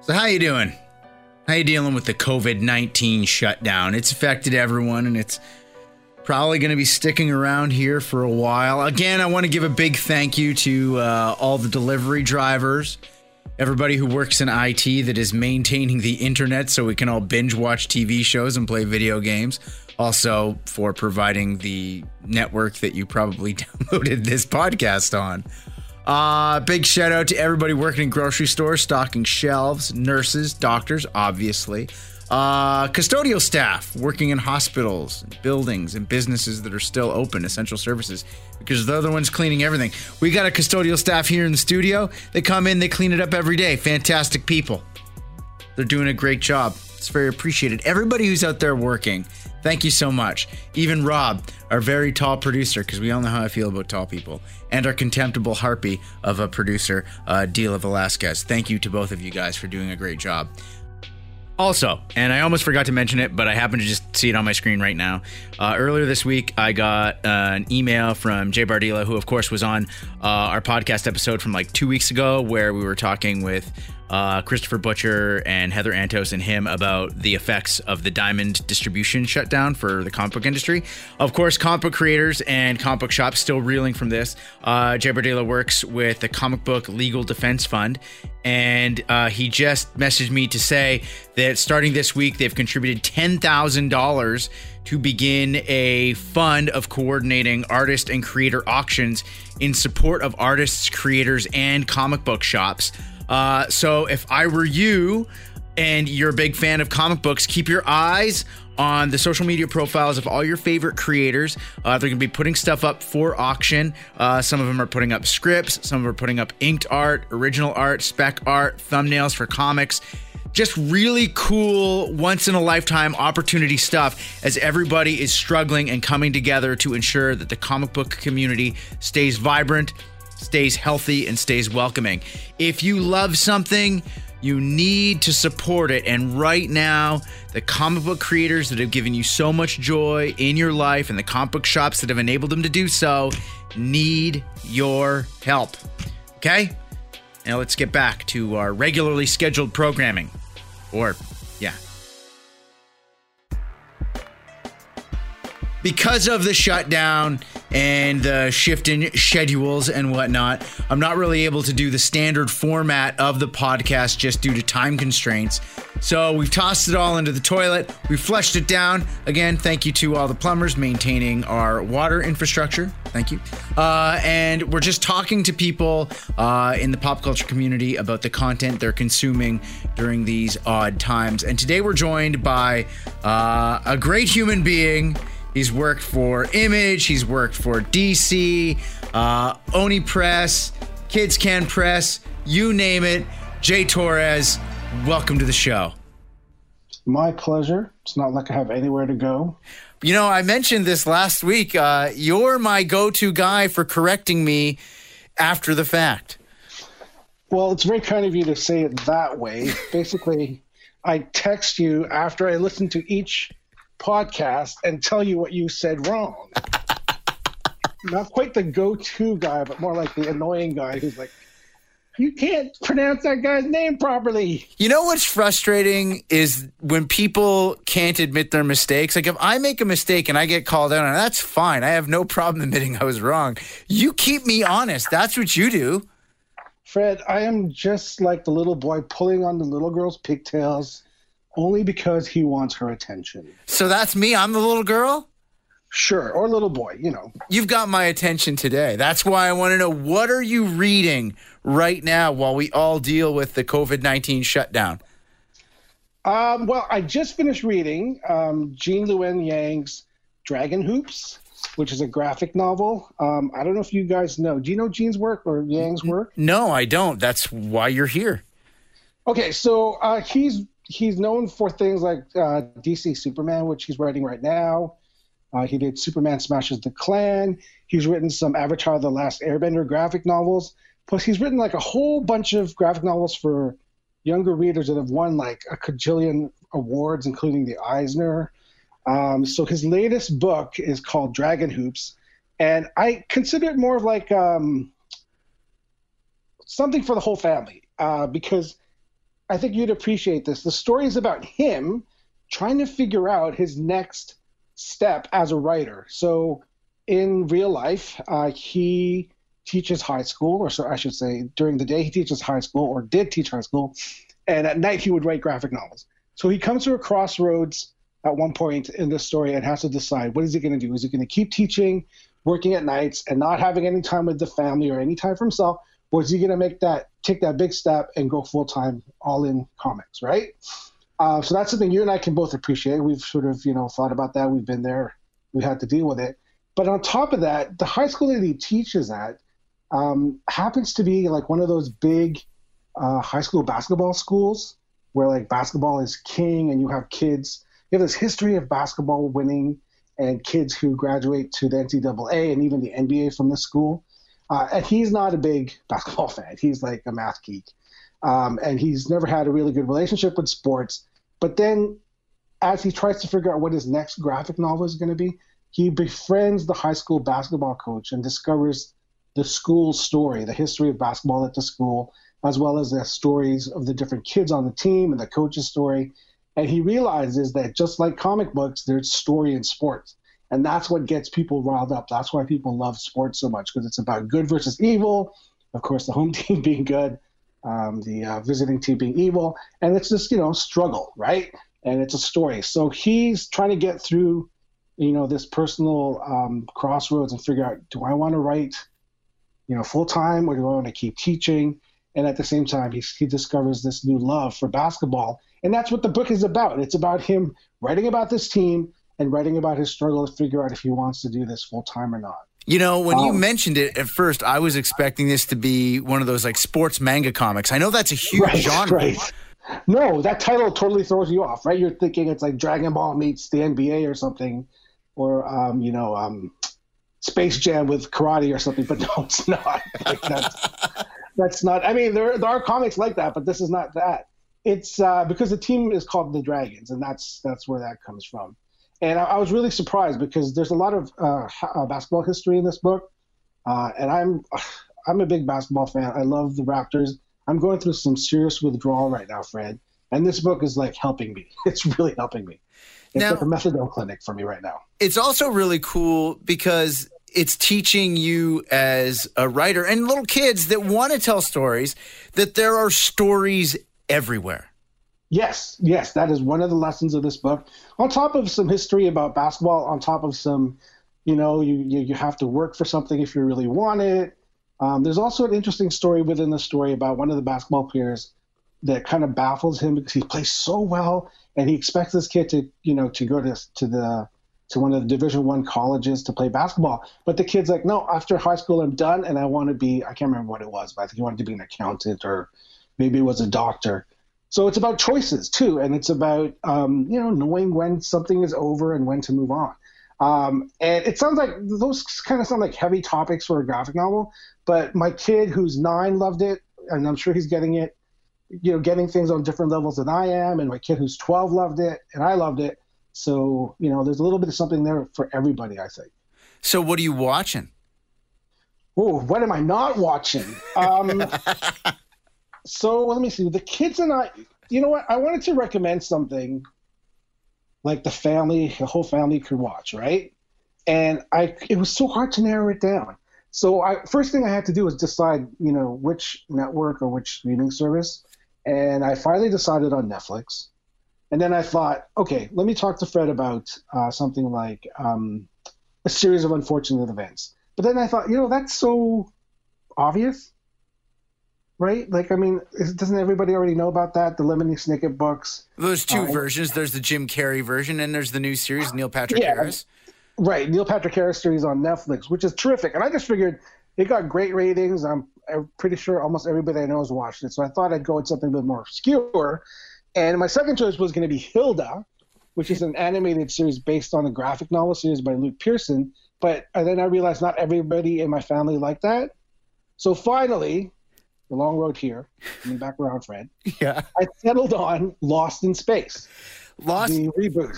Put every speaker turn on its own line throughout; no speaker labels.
So how you doing? How you dealing with the COVID-19 shutdown? It's affected everyone and it's probably going to be sticking around here for a while. Again, I want to give a big thank you to uh, all the delivery drivers, everybody who works in IT that is maintaining the internet so we can all binge watch TV shows and play video games. Also, for providing the network that you probably downloaded this podcast on. Uh, big shout out to everybody working in grocery stores, stocking shelves, nurses, doctors, obviously. Uh, custodial staff working in hospitals, buildings, and businesses that are still open, essential services, because they're the ones cleaning everything. We got a custodial staff here in the studio. They come in, they clean it up every day. Fantastic people. They're doing a great job. It's very appreciated. Everybody who's out there working, thank you so much. Even Rob, our very tall producer, because we all know how I feel about tall people, and our contemptible harpy of a producer, uh, Dila Velasquez. Thank you to both of you guys for doing a great job. Also, and I almost forgot to mention it, but I happen to just see it on my screen right now. Uh, earlier this week, I got uh, an email from Jay Bardila, who, of course, was on uh, our podcast episode from like two weeks ago, where we were talking with uh, Christopher Butcher and Heather Antos and him about the effects of the diamond distribution shutdown for the comic book industry. Of course, comic book creators and comic book shops still reeling from this. Uh, Jay Bardila works with the Comic Book Legal Defense Fund, and uh, he just messaged me to say that starting this week, they've contributed $10,000 to begin a fund of coordinating artist and creator auctions in support of artists, creators, and comic book shops. Uh, so if I were you and you're a big fan of comic books, keep your eyes on the social media profiles of all your favorite creators. Uh, they're going to be putting stuff up for auction. Uh, some of them are putting up scripts, some of them are putting up inked art, original art, spec art, thumbnails for comics. Just really cool, once in a lifetime opportunity stuff as everybody is struggling and coming together to ensure that the comic book community stays vibrant stays healthy, and stays welcoming. If you love something, you need to support it. And right now, the comic book creators that have given you so much joy in your life and the comic book shops that have enabled them to do so need your help. Okay? Now let's get back to our regularly scheduled programming. Or, yeah. Because of the shutdown, and the shift in schedules and whatnot. I'm not really able to do the standard format of the podcast just due to time constraints. So we've tossed it all into the toilet. We flushed it down. Again, thank you to all the plumbers maintaining our water infrastructure. Thank you. Uh, and we're just talking to people uh, in the pop culture community about the content they're consuming during these odd times. And today we're joined by uh, a great human being. He's worked for Image, he's worked for DC, uh, Oni Press, Kids Can Press, you name it. Jay Torres, welcome to the show.
My pleasure. It's not like I have anywhere to go.
You know, I mentioned this last week. Uh, you're my go to guy for correcting me after the fact.
Well, it's very kind of you to say it that way. Basically, I text you after I listen to each podcast and tell you what you said wrong. Not quite the go-to guy, but more like the annoying guy who's like, you can't pronounce that guy's name properly.
You know what's frustrating is when people can't admit their mistakes. Like if I make a mistake and I get called out on that's fine. I have no problem admitting I was wrong. You keep me honest. That's what you do.
Fred, I am just like the little boy pulling on the little girl's pigtails only because he wants her attention.
So that's me. I'm the little girl?
Sure, or little boy, you know.
You've got my attention today. That's why I want to know what are you reading right now while we all deal with the COVID-19 shutdown?
Um, well, I just finished reading um, Gene Luen Yang's Dragon Hoops, which is a graphic novel. Um, I don't know if you guys know. Do you know Gene's work or Yang's work?
No, I don't. That's why you're here.
Okay, so uh, he's he's known for things like uh, DC Superman, which he's writing right now. Uh, he did Superman Smashes the Klan. He's written some Avatar: The Last Airbender graphic novels. Plus, he's written like a whole bunch of graphic novels for younger readers that have won like a cajillion awards, including the Eisner. Um, so his latest book is called Dragon Hoops, and I consider it more of like um, something for the whole family uh, because I think you'd appreciate this. The story is about him trying to figure out his next step as a writer. So, in real life, uh, he teaches high school, or so I should say, during the day he teaches high school, or did teach high school, and at night he would write graphic novels. So he comes to a crossroads at one point in the story and has to decide what is he going to do? Is he going to keep teaching, working at nights, and not having any time with the family or any time for himself, or is he going to make that take that big step and go full time, all in comics, right? Uh, so that's something you and I can both appreciate. We've sort of you know thought about that. We've been there. We had to deal with it. But on top of that, the high school that he teaches at um, happens to be like one of those big uh, high school basketball schools where like basketball is king, and you have kids. You have this history of basketball winning and kids who graduate to the NCAA and even the NBA from the school. Uh, and he's not a big basketball fan. He's like a math geek. Um, and he's never had a really good relationship with sports. But then, as he tries to figure out what his next graphic novel is going to be, he befriends the high school basketball coach and discovers the school story, the history of basketball at the school, as well as the stories of the different kids on the team and the coach's story. And he realizes that just like comic books, there's story in sports. And that's what gets people riled up. That's why people love sports so much because it's about good versus evil. Of course, the home team being good, um, the uh, visiting team being evil, and it's just you know struggle, right? And it's a story. So he's trying to get through, you know, this personal um, crossroads and figure out: do I want to write, you know, full time, or do I want to keep teaching? And at the same time, he he discovers this new love for basketball, and that's what the book is about. It's about him writing about this team and writing about his struggle to figure out if he wants to do this full time or not.
You know, when um, you mentioned it at first, I was expecting this to be one of those like sports manga comics. I know that's a huge right, genre. Right.
No, that title totally throws you off, right? You're thinking it's like Dragon Ball meets the NBA or something, or um, you know, um, Space Jam with karate or something. But no, it's not. Like that's, that's not. I mean, there there are comics like that, but this is not that. It's uh, because the team is called the Dragons, and that's that's where that comes from and I, I, was really surprised because there's a lot of uh, uh, basketball history in this book, uh, and I'm I'm a big basketball fan. I love the Raptors. I'm going through some serious withdrawal right now, Fred, and this book is like helping me. It's really helping me. It's now, like a methadone clinic for me right now.
It's also really cool because it's teaching you as a writer and little kids that want to tell stories that there are stories everywhere.
Yes, yes, that is one of the lessons of this book. On top of some history about basketball, on top of some, you know, you you, you have to work for something if you really want it. Um, there's also an interesting story within the story about one of the basketball players that kind of baffles him because he plays so well, and he expects this kid to, you know, to go to to the to one of the Division One colleges to play basketball. But the kid's like, no, after high school, I'm done, and I want to be. I can't remember what it was, but I think he wanted to be an accountant or maybe it was a doctor. So it's about choices too, and it's about um, you know knowing when something is over and when to move on. Um, and it sounds like those kind of sound like heavy topics for a graphic novel. But my kid, who's nine, loved it, and I'm sure he's getting it. You know, getting things on different levels than I am, and my kid who's 12 loved it, and I loved it. So you know, there's a little bit of something there for everybody, I think.
So what are you watching?
Oh, what am I not watching? Um, so let me see. The kids and I, you know what? I wanted to recommend something like the family, the whole family could watch, right? And I, it was so hard to narrow it down. So I, first thing I had to do was decide, you know, which network or which streaming service. And I finally decided on Netflix. And then I thought, okay, let me talk to Fred about uh, something like um, a series of unfortunate events. But then I thought, you know, that's so obvious right? Like, I mean, doesn't everybody already know about that? The Lemony Snicket books.
There's two uh, versions. There's the Jim Carrey version, and there's the new series, Neil Patrick yeah, Harris.
Right, Neil Patrick Harris series on Netflix, which is terrific. And I just figured it got great ratings. I'm, I'm pretty sure almost everybody I know has watched it. So I thought I'd go with something a bit more obscure. And my second choice was going to be Hilda, which is an animated series based on a graphic novel series by Luke Pearson. But then I realized not everybody in my family liked that. So finally, the long road here, coming back around, Fred.
Yeah.
I settled on Lost in Space.
Lost
the reboot.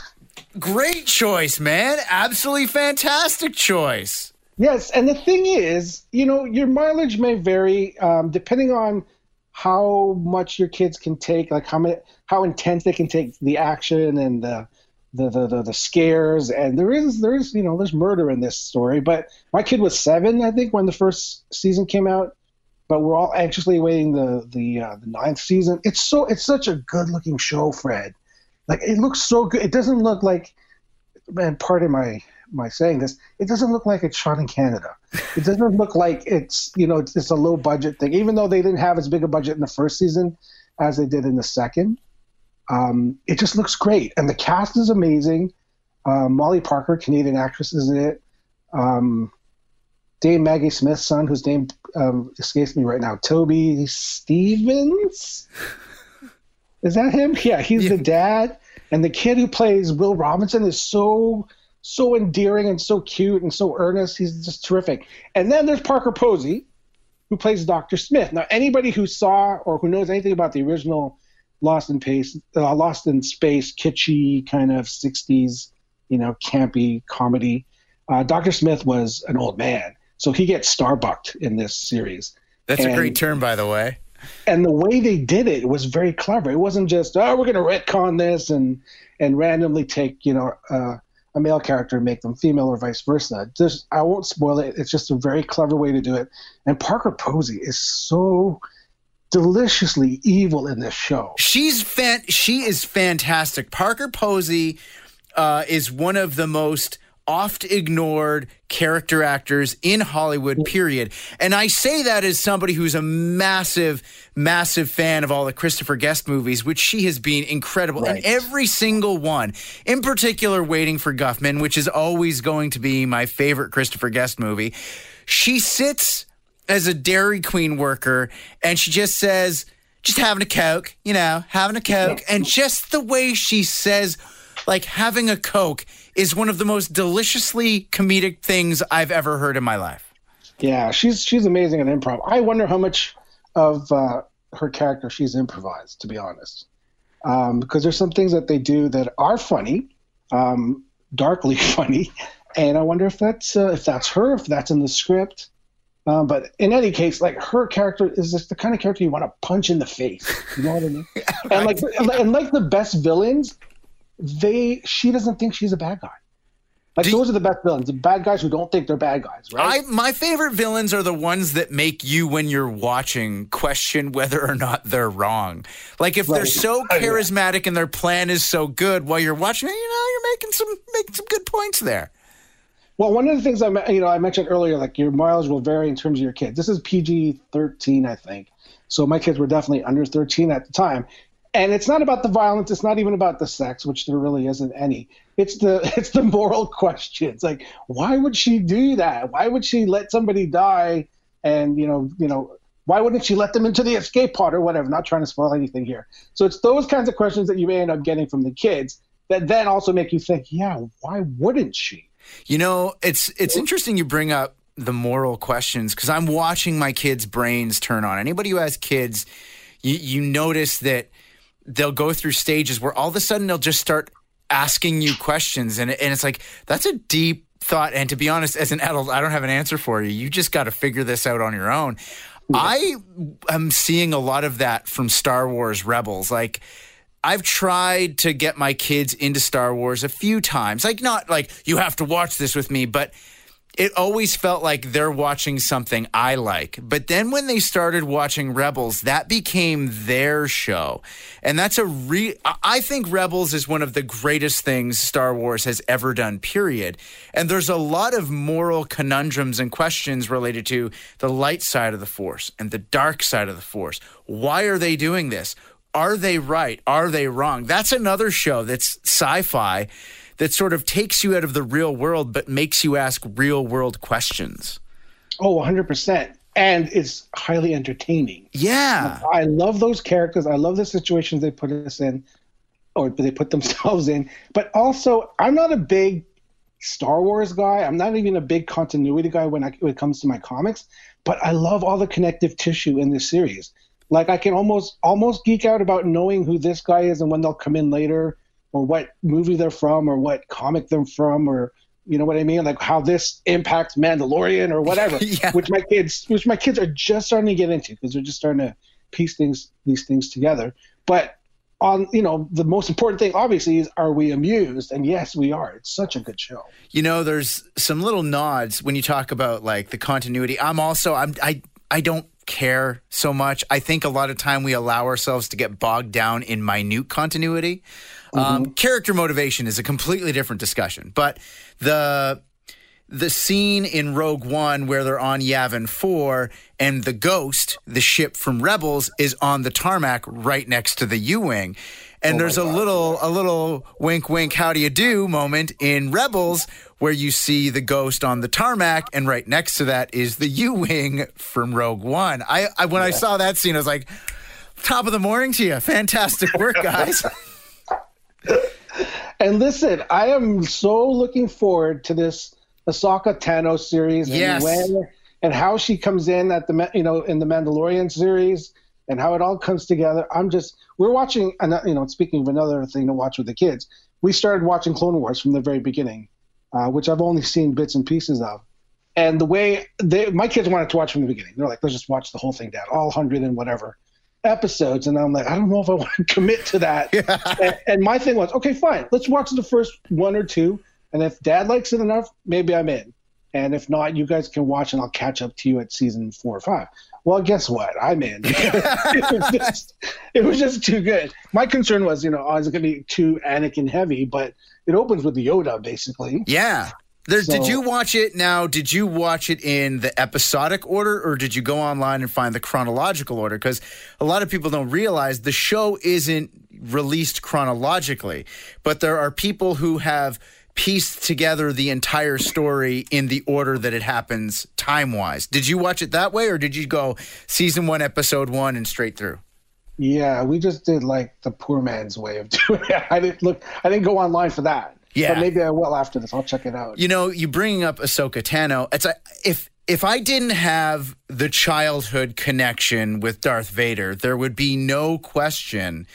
Great choice, man. Absolutely fantastic choice.
Yes, and the thing is, you know, your mileage may vary um, depending on how much your kids can take, like how many, how intense they can take the action and the, the, the, the, the scares. And there is, there is, you know, there's murder in this story. But my kid was seven, I think, when the first season came out. But we're all anxiously awaiting the the uh, the ninth season. It's so it's such a good looking show, Fred. Like it looks so good. It doesn't look like, man. Pardon my my saying this, it doesn't look like it's shot in Canada. It doesn't look like it's you know it's, it's, a low budget thing. Even though they didn't have as big a budget in the first season as they did in the second, um, it just looks great, and the cast is amazing. Uh, Molly Parker, Canadian actress, is in it. Um, Dame Maggie Smith's son, whose name um, escapes me right now, Toby Stephens. Is that him? Yeah, he's yeah. the dad. And the kid who plays Will Robinson is so so endearing and so cute and so earnest. He's just terrific. And then there's Parker Posey, who plays Dr. Smith. Now, anybody who saw or who knows anything about the original Lost in Space, uh, Lost in Space, kitschy kind of '60s, you know, campy comedy, uh, Dr. Smith was an old man, so he gets starbucked in this series.
That's and, a great term, by the way.
And the way they did it was very clever. It wasn't just, oh, we're going to retcon this and and randomly take, you know, uh, a male character and make them female or vice versa. Just I won't spoil it. It's just a very clever way to do it. And Parker Posey is so deliciously evil in this show.
She's fan- she is fantastic. Parker Posey uh, is one of the most oft ignored character actors in Hollywood, period. And I say that as somebody who's a massive, massive fan of all the Christopher Guest movies, which she has been incredible right. in every single one. In particular, Waiting for Guffman, which is always going to be my favorite Christopher Guest movie. She sits as a Dairy Queen worker and she just says, just having a Coke, you know, having a Coke. And just the way she says, like having a Coke is one of the most deliciously comedic things I've ever heard in my life.
Yeah, she's she's amazing at improv. I wonder how much of uh, her character she's improvised, to be honest, um, because there's some things that they do that are funny, um, darkly funny, and I wonder if that's uh, if that's her, if that's in the script. Um, but in any case, like her character is just the kind of character you want to punch in the face. You know what I mean? and like and like the best villains, they she doesn't think she's a bad guy. Like Do those are the best villains, the bad guys who don't think they're bad guys, right?
I, my favorite villains are the ones that make you, when you're watching, question whether or not they're wrong. Like if right. they're so oh, charismatic and their plan is so good while you're watching, you know, you're making some making some good points there.
Well, one of the things I you know I mentioned earlier, like your mileage will vary in terms of your kids. This is PG thirteen, I think. So my kids were definitely under thirteen at the time and it's not about the violence it's not even about the sex which there really isn't any. It's the it's the moral questions. Like why would she do that? Why would she let somebody die and you know you know why wouldn't she let them into the escape pod or whatever? Not trying to spoil anything here. So it's those kinds of questions that you may end up getting from the kids that then also make you think yeah why wouldn't she?
You know it's it's interesting you bring up the moral questions because i'm watching my kids brains turn on. Anybody who has kids you, you notice that they'll go through stages where all of a sudden they'll just start asking you questions. And and it's like that's a deep thought. And to be honest as an adult I don't have an answer for you. You just got to figure this out on your own. I am seeing a lot of that from Star Wars Rebels. Like I've tried to get my kids into Star Wars a few times. Like not like you have to watch this with me but it always felt like they're watching something I like. But then when they started watching Rebels, that became their show. And that's a re I think Rebels is one of the greatest things Star Wars has ever done, period. And there's a lot of moral conundrums and questions related to the light side of the force and the dark side of the force. Why are they doing this? Are they right? Are they wrong? That's another show that's sci-fi that sort of takes you out of the real world but makes you ask real world questions.
Oh, 100%. And it's highly entertaining.
Yeah.
I love those characters. I love the situations they put us in or they put themselves in. But also, I'm not a big Star Wars guy. I'm not even a big continuity guy when, I, when it comes to my comics, but I love all the connective tissue in this series. Like I can almost almost geek out about knowing who this guy is and when they'll come in later or what movie they're from or what comic they're from or you know what I mean? Like how this impacts Mandalorian or whatever, yeah. which my kids, which my kids are just starting to get into because they're just starting to piece things these things together. But on you know the most important thing obviously is are we amused and yes we are it's such a good show
you know there's some little nods when you talk about like the continuity i'm also i'm i i don't care so much i think a lot of time we allow ourselves to get bogged down in minute continuity um, mm-hmm. um, character motivation is a completely different discussion but the the scene in Rogue One where they're on Yavin 4 and the Ghost, the ship from Rebels, is on the tarmac right next to the U Wing. And oh there's a God. little a little wink wink how do you do moment in Rebels where you see the ghost on the tarmac and right next to that is the U Wing from Rogue One. I, I when yeah. I saw that scene I was like top of the morning to you. Fantastic work guys.
and listen, I am so looking forward to this Ahsoka Tano series
yes.
and when, and how she comes in at the you know in the Mandalorian series and how it all comes together. I'm just we're watching you know speaking of another thing to watch with the kids, we started watching Clone Wars from the very beginning, uh, which I've only seen bits and pieces of. And the way they, my kids wanted to watch from the beginning, they're like, let's just watch the whole thing down, all hundred and whatever episodes. And I'm like, I don't know if I want to commit to that. and, and my thing was, okay, fine, let's watch the first one or two and if dad likes it enough, maybe I'm in. And if not, you guys can watch and I'll catch up to you at season four or five. Well, guess what? I'm in. it, was just, it was just too good. My concern was, you know, oh, is it going to be too Anakin heavy? But it opens with the Yoda, basically.
Yeah. There, so, did you watch it now? Did you watch it in the episodic order or did you go online and find the chronological order? Because a lot of people don't realize the show isn't released chronologically, but there are people who have – pieced together the entire story in the order that it happens time wise. Did you watch it that way or did you go season one, episode one, and straight through?
Yeah, we just did like the poor man's way of doing it. I didn't look, I didn't go online for that.
Yeah.
But maybe I will after this. I'll check it out.
You know, you bringing up Ahsoka Tano, it's a, if, if I didn't have the childhood connection with Darth Vader, there would be no question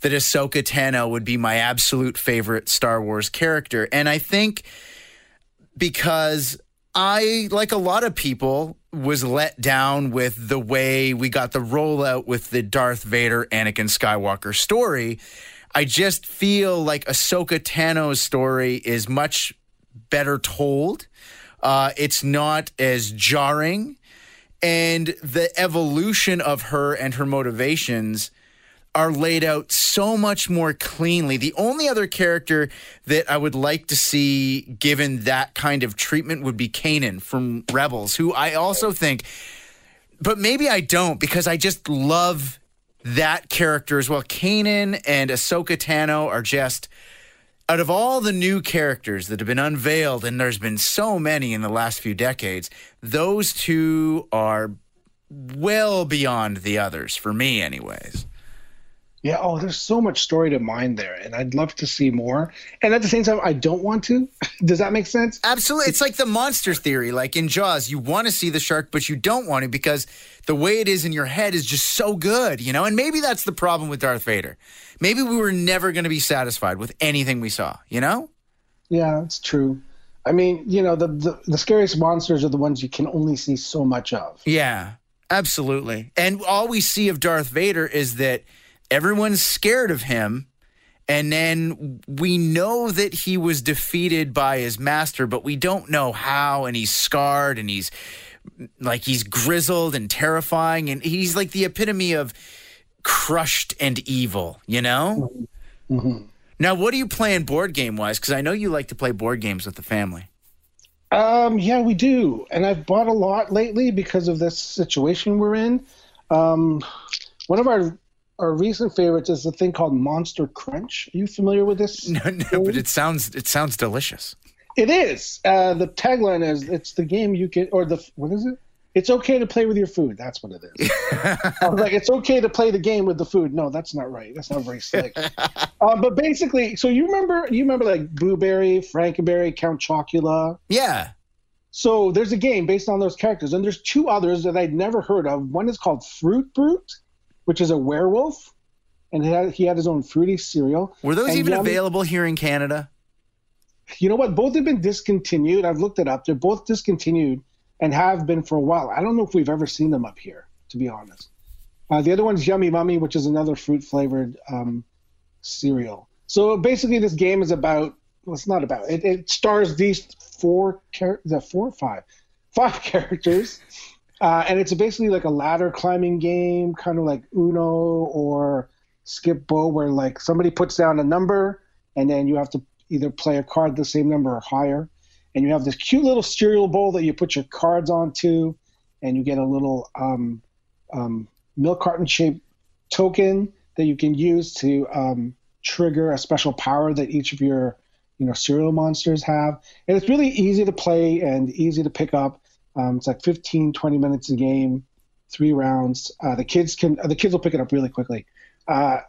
that Ahsoka Tano would be my absolute favorite Star Wars character. And I think because I, like a lot of people, was let down with the way we got the rollout with the Darth Vader Anakin Skywalker story. I just feel like Ahsoka Tano's story is much better told. Uh, it's not as jarring. And the evolution of her and her motivations are laid out so much more cleanly. The only other character that I would like to see given that kind of treatment would be Kanan from Rebels, who I also think, but maybe I don't because I just love that character as well. Kanan and Ahsoka Tano are just out of all the new characters that have been unveiled, and there's been so many in the last few decades, those two are well beyond the others for me, anyways.
Yeah. Oh, there's so much story to mine there, and I'd love to see more. And at the same time, I don't want to. Does that make sense?
Absolutely. It's like the monster theory, like in Jaws. You want to see the shark, but you don't want to because the way it is in your head is just so good, you know. And maybe that's the problem with Darth Vader. Maybe we were never going to be satisfied with anything we saw, you know.
Yeah, it's true. I mean, you know, the, the the scariest monsters are the ones you can only see so much of.
Yeah, absolutely. And all we see of Darth Vader is that everyone's scared of him. And then we know that he was defeated by his master, but we don't know how. And he's scarred and he's like, he's grizzled and terrifying. And he's like the epitome of crushed and evil, you know? Mm-hmm. Now, what are you playing board game wise? Because I know you like to play board games with the family.
Um, yeah, we do. And I've bought a lot lately because of this situation we're in. Um, one of our our recent favorites is a thing called Monster Crunch. Are you familiar with this?
No, no, but it sounds it sounds delicious.
It is. Uh, the tagline is it's the game you can or the what is it? It's okay to play with your food. That's what it is. Like, it's okay to play the game with the food. No, that's not right. That's not very slick. uh, but basically, so you remember you remember like Boo Berry, Frankenberry, Count Chocula.
Yeah.
So there's a game based on those characters, and there's two others that I'd never heard of. One is called Fruit Brute, which is a werewolf, and he had, he had his own fruity cereal.
Were those
and
even available here in Canada?
You know what? Both have been discontinued. I've looked it up. They're both discontinued and have been for a while. I don't know if we've ever seen them up here, to be honest. Uh, the other one's Yummy Mummy, which is another fruit flavored um, cereal. So basically, this game is about. Well, it's not about. It, it stars these four char- the four or five, five characters, uh, and it's basically like a ladder climbing game, kind of like Uno or Skip Bo, where like somebody puts down a number, and then you have to either play a card the same number or higher, and you have this cute little cereal bowl that you put your cards onto, and you get a little um, um, milk carton shaped token that you can use to um, trigger a special power that each of your you know cereal monsters have. And it's really easy to play and easy to pick up um, it's like 15 20 minutes a game three rounds uh, the kids can the kids will pick it up really quickly uh,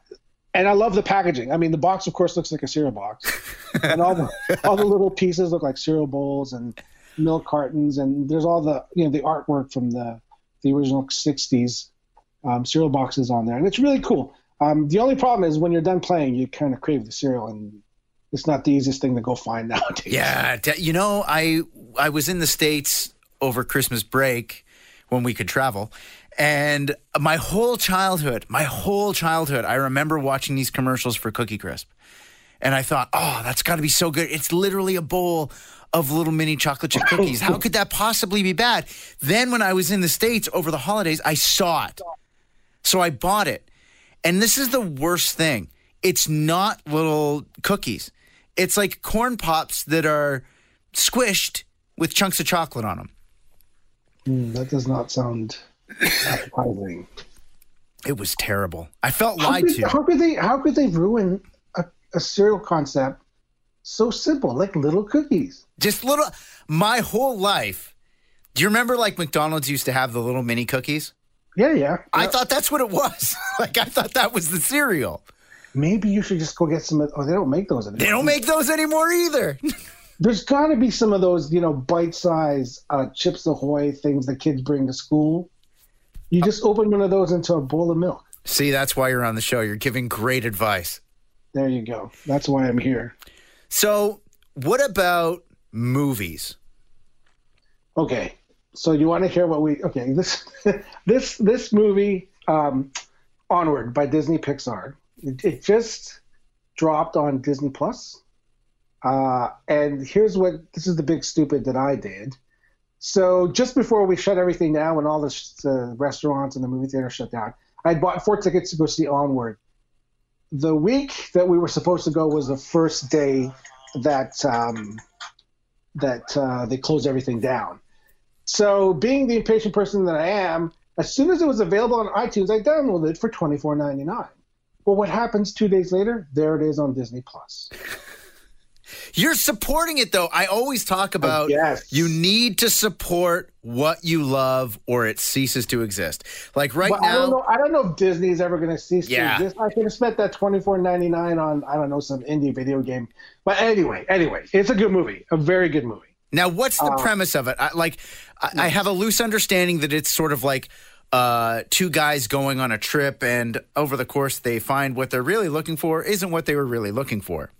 and I love the packaging. I mean, the box, of course, looks like a cereal box, and all the all the little pieces look like cereal bowls and milk cartons, and there's all the you know the artwork from the the original '60s um, cereal boxes on there, and it's really cool. Um, the only problem is when you're done playing, you kind of crave the cereal, and it's not the easiest thing to go find nowadays.
Yeah, you know, I I was in the states over Christmas break when we could travel. And my whole childhood, my whole childhood, I remember watching these commercials for Cookie Crisp. And I thought, oh, that's got to be so good. It's literally a bowl of little mini chocolate chip cookies. How could that possibly be bad? Then when I was in the States over the holidays, I saw it. So I bought it. And this is the worst thing it's not little cookies, it's like corn pops that are squished with chunks of chocolate on them.
Mm, that does not sound appetizing.
It was terrible. I felt lied
could,
to.
How could they? How could they ruin a, a cereal concept so simple, like little cookies?
Just little. My whole life. Do you remember like McDonald's used to have the little mini cookies?
Yeah, yeah.
I thought that's what it was. like I thought that was the cereal.
Maybe you should just go get some. Oh, they don't make those anymore.
They don't make those anymore either.
There's got to be some of those, you know, bite-size uh, Chips Ahoy things that kids bring to school. You just open one of those into a bowl of milk.
See, that's why you're on the show. You're giving great advice.
There you go. That's why I'm here.
So, what about movies?
Okay, so you want to hear what we? Okay, this this this movie, um, Onward by Disney Pixar. It, it just dropped on Disney Plus. Uh, and here's what this is the big stupid that I did. So just before we shut everything down, when all the restaurants and the movie theater shut down, I bought four tickets to go see Onward. The week that we were supposed to go was the first day that um, that uh, they closed everything down. So, being the impatient person that I am, as soon as it was available on iTunes, I downloaded it for twenty four ninety nine. Well, what happens two days later? There it is on Disney Plus.
You're supporting it though. I always talk about you need to support what you love or it ceases to exist. Like right
But
now
I don't know. I don't know if Disney's ever going to cease
Yeah.
to exist. I could have spent that twenty four ninety nine on I don't know some indie video game. But anyway, anyway, it's a good movie, a very good movie.
Now, what's the
Uh,
premise of it? I, like, I, I have a loose understanding that it's sort of like uh, two guys going on a trip, and over the course, they find what they're really looking for isn't what they were really looking for.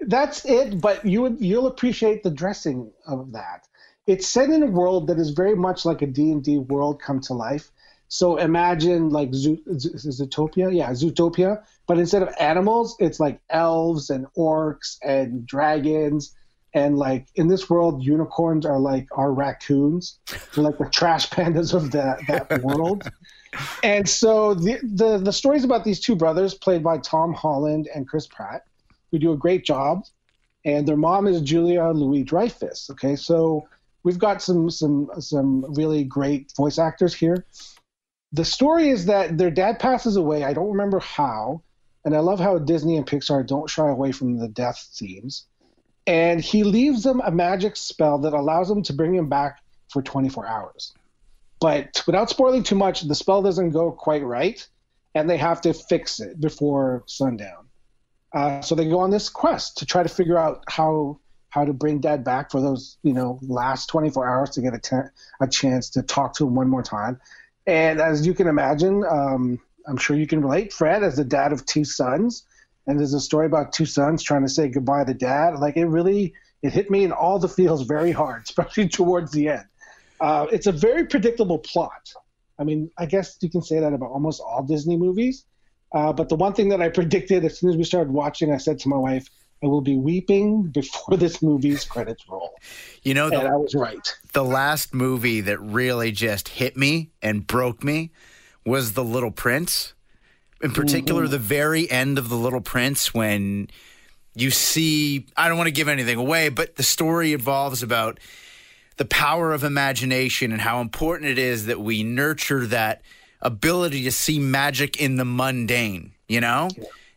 That's it. But you would you'll appreciate the dressing of that. It's set in a world that is very much like a D and D world come to life. So imagine like Zoo, Zootopia, yeah, Zootopia. But instead of animals, it's like elves and orcs and dragons. And like in this world, unicorns are like our raccoons. They're like the trash pandas of that that world. And so the, the the stories about these two brothers, played by Tom Holland and Chris Pratt, who do a great job. And their mom is Julia Louis Dreyfus. Okay, so we've got some some some really great voice actors here. The story is that their dad passes away. I don't remember how, and I love how Disney and Pixar don't shy away from the death scenes. And he leaves them a magic spell that allows them to bring him back for 24 hours. But without spoiling too much, the spell doesn't go quite right, and they have to fix it before sundown. Uh, so they go on this quest to try to figure out how how to bring Dad back for those you know last 24 hours to get a, te- a chance to talk to him one more time. And as you can imagine, um, I'm sure you can relate, Fred, as the dad of two sons, and there's a story about two sons trying to say goodbye to dad. Like it really, it hit me in all the feels very hard, especially towards the end. Uh, it's a very predictable plot. I mean, I guess you can say that about almost all Disney movies. Uh, but the one thing that I predicted as soon as we started watching, I said to my wife, I will be weeping before this movie's credits roll.
You know,
the, and I was right.
The last movie that really just hit me and broke me was The Little Prince. In particular, mm-hmm. the very end of The Little Prince when you see, I don't want to give anything away, but the story involves about the power of imagination and how important it is that we nurture that ability to see magic in the mundane, you know?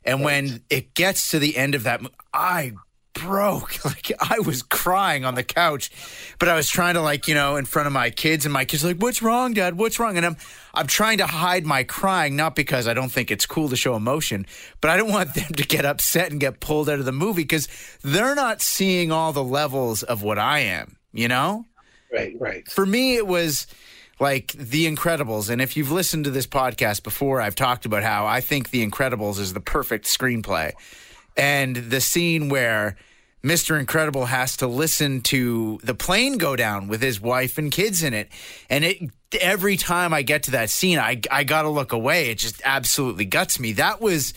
And when it gets to the end of that, I broke. Like I was crying on the couch, but I was trying to like, you know, in front of my kids and my kids like, "What's wrong, dad? What's wrong?" And I'm I'm trying to hide my crying not because I don't think it's cool to show emotion, but I don't want them to get upset and get pulled out of the movie cuz they're not seeing all the levels of what I am, you know?
Right, right.
For me it was like The Incredibles. And if you've listened to this podcast before, I've talked about how I think The Incredibles is the perfect screenplay. And the scene where Mr. Incredible has to listen to the plane go down with his wife and kids in it. And it every time I get to that scene, I I got to look away. It just absolutely guts me. That was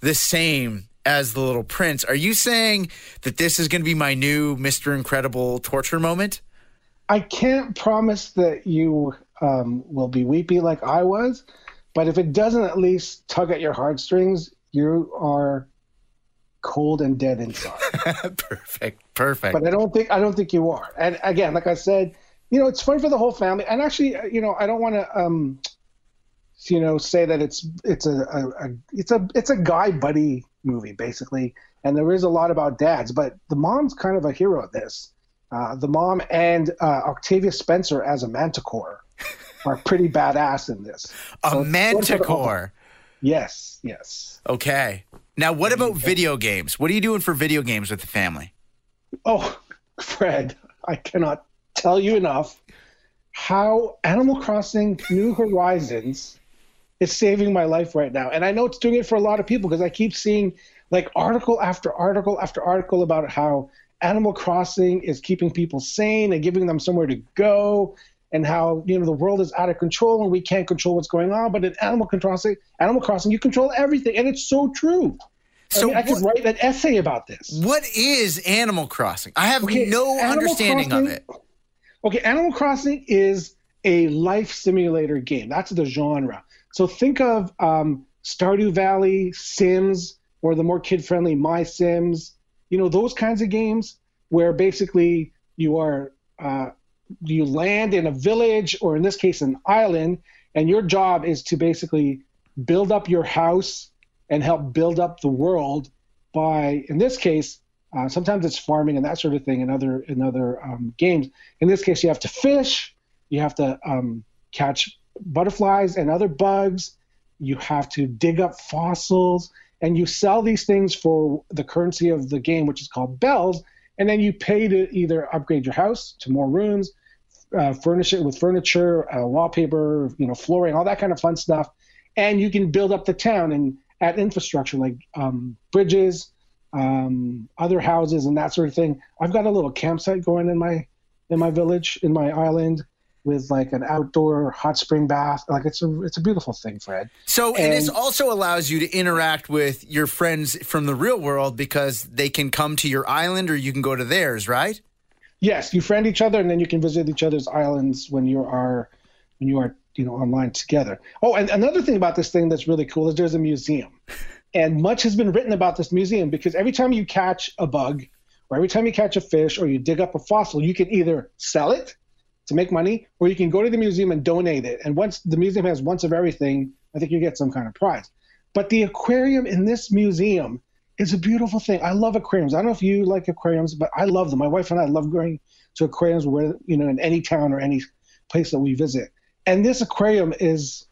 the same as the little prince. Are you saying that this is going to be my new Mr. Incredible torture moment?
I can't promise that you um, will be weepy like I was, but if it doesn't at least tug at your heartstrings, you are cold and dead inside.
perfect, perfect.
But I don't think I don't think you are. And again, like I said, you know, it's fun for the whole family. And actually, you know, I don't want to, um, you know, say that it's it's a, a, a it's a it's a guy buddy movie basically, and there is a lot about dads, but the mom's kind of a hero of this. Uh, the mom and uh, Octavia Spencer as a manticore are pretty badass in this.
A so manticore.
Yes, yes.
Okay. Now, what about video games? What are you doing for video games with the family?
Oh, Fred, I cannot tell you enough how Animal Crossing New Horizons is saving my life right now. And I know it's doing it for a lot of people because I keep seeing like article after article after article about how Animal Crossing is keeping people sane and giving them somewhere to go and how you know the world is out of control and we can't control what's going on. But in Animal Crossing, Animal Crossing, you control everything, and it's so true. So I, mean, I could write an essay about this.
What is Animal Crossing? I have okay, no Animal understanding Crossing, of it.
Okay, Animal Crossing is a life simulator game. That's the genre. So think of um, Stardew Valley, Sims, or the more kid-friendly My Sims. You know those kinds of games where basically you are uh, you land in a village or in this case an island and your job is to basically build up your house and help build up the world by in this case uh, sometimes it's farming and that sort of thing in other in other um, games. In this case you have to fish you have to um, catch butterflies and other bugs you have to dig up fossils and you sell these things for the currency of the game which is called bells and then you pay to either upgrade your house to more rooms, uh, furnish it with furniture, uh, wallpaper, you know, flooring, all that kind of fun stuff, and you can build up the town and add infrastructure like um, bridges, um, other houses, and that sort of thing. I've got a little campsite going in my in my village, in my island, with like an outdoor hot spring bath. Like it's a it's a beautiful thing, Fred.
So and, and this also allows you to interact with your friends from the real world because they can come to your island or you can go to theirs, right?
Yes, you friend each other and then you can visit each other's islands when you are when you are you know online together. Oh, and another thing about this thing that's really cool is there's a museum. And much has been written about this museum because every time you catch a bug or every time you catch a fish or you dig up a fossil, you can either sell it to make money, or you can go to the museum and donate it. And once the museum has once of everything, I think you get some kind of prize. But the aquarium in this museum is a beautiful thing. I love aquariums. I don't know if you like aquariums, but I love them. My wife and I love going to aquariums where you know in any town or any place that we visit. And this aquarium is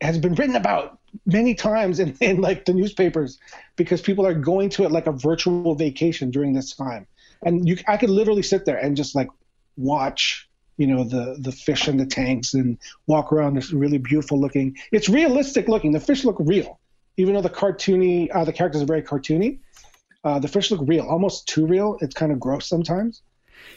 has been written about many times in, in like the newspapers because people are going to it like a virtual vacation during this time. And you I could literally sit there and just like watch you know the the fish in the tanks and walk around this really beautiful looking it's realistic looking. The fish look real. Even though the cartoony uh, the characters are very cartoony uh, the fish look real almost too real. It's kind of gross sometimes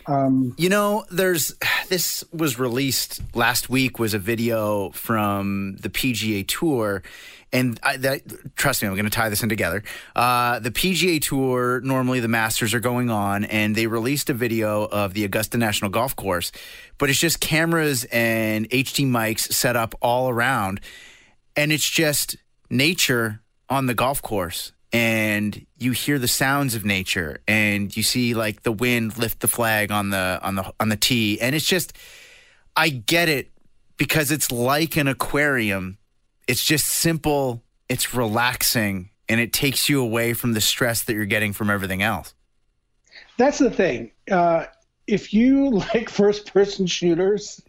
um, you know there's this was released last week was a video from the PGA Tour and I, that, trust me, I'm going to tie this in together. Uh, the PGA Tour, normally the Masters are going on, and they released a video of the Augusta National Golf Course, but it's just cameras and HD mics set up all around, and it's just nature on the golf course. And you hear the sounds of nature, and you see like the wind lift the flag on the on the on the tee, and it's just, I get it because it's like an aquarium it's just simple, it's relaxing, and it takes you away from the stress that you're getting from everything else.
That's the thing. Uh, if you like first person shooters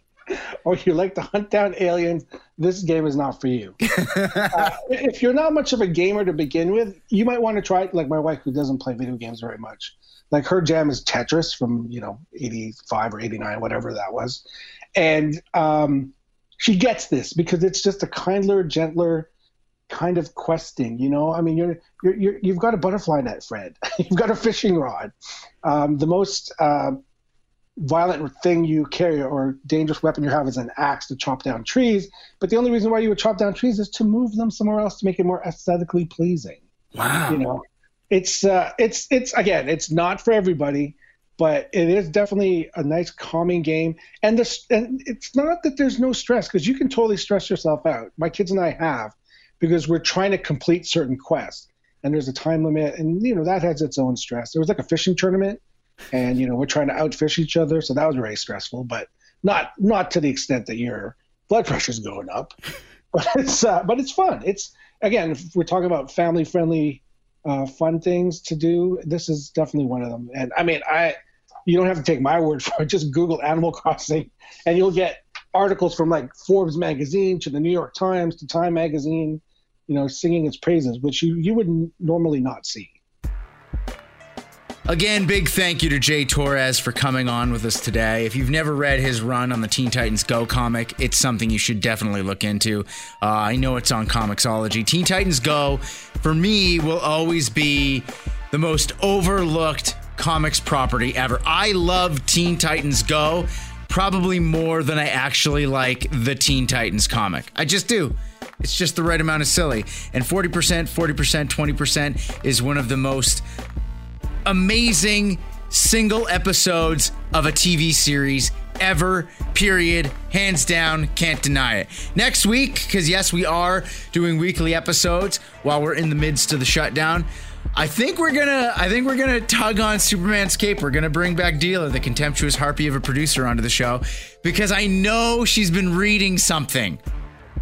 or you like to hunt down aliens, this game is not for you. uh, if you're not much of a gamer to begin with, you might want to try it. Like my wife, who doesn't play video games very much, like her jam is Tetris from you know '85 or '89, whatever that was, and um, she gets this because it's just a kindler, gentler kind of questing. You know, I mean, you're you're, you have got a butterfly net, Fred. you've got a fishing rod. Um, the most uh, violent thing you carry or dangerous weapon you have is an axe to chop down trees. But the only reason why you would chop down trees is to move them somewhere else to make it more aesthetically pleasing.
Wow.
You know, it's uh, it's it's again, it's not for everybody but it is definitely a nice calming game. And this, and it's not that there's no stress because you can totally stress yourself out. My kids and I have because we're trying to complete certain quests, and there's a time limit, and you know that has its own stress. There was like a fishing tournament, and you know we're trying to outfish each other, so that was very stressful, but not not to the extent that your blood pressure's going up. But it's uh, but it's fun. It's again, if we're talking about family friendly uh, fun things to do. This is definitely one of them. And I mean, I you don't have to take my word for it. Just Google Animal Crossing, and you'll get articles from like Forbes magazine to the New York Times to Time magazine, you know, singing its praises, which you you would normally not see.
Again, big thank you to Jay Torres for coming on with us today. If you've never read his run on the Teen Titans Go comic, it's something you should definitely look into. Uh, I know it's on Comixology. Teen Titans Go, for me, will always be the most overlooked comics property ever. I love Teen Titans Go probably more than I actually like the Teen Titans comic. I just do. It's just the right amount of silly. And 40%, 40%, 20% is one of the most amazing single episodes of a TV series ever, period. Hands down, can't deny it. Next week, because yes, we are doing weekly episodes while we're in the midst of the shutdown. I think we're gonna. I think we're gonna tug on Superman's cape. We're gonna bring back Dila, the contemptuous harpy of a producer, onto the show because I know she's been reading something,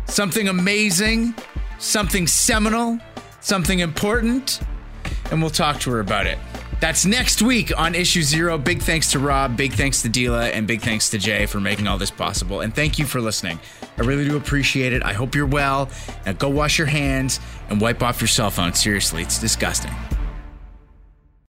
something amazing, something seminal, something important, and we'll talk to her about it. That's next week on Issue Zero. Big thanks to Rob, big thanks to Dila, and big thanks to Jay for making all this possible. And thank you for listening. I really do appreciate it. I hope you're well. Now go wash your hands and wipe off your cell phone. Seriously, it's disgusting.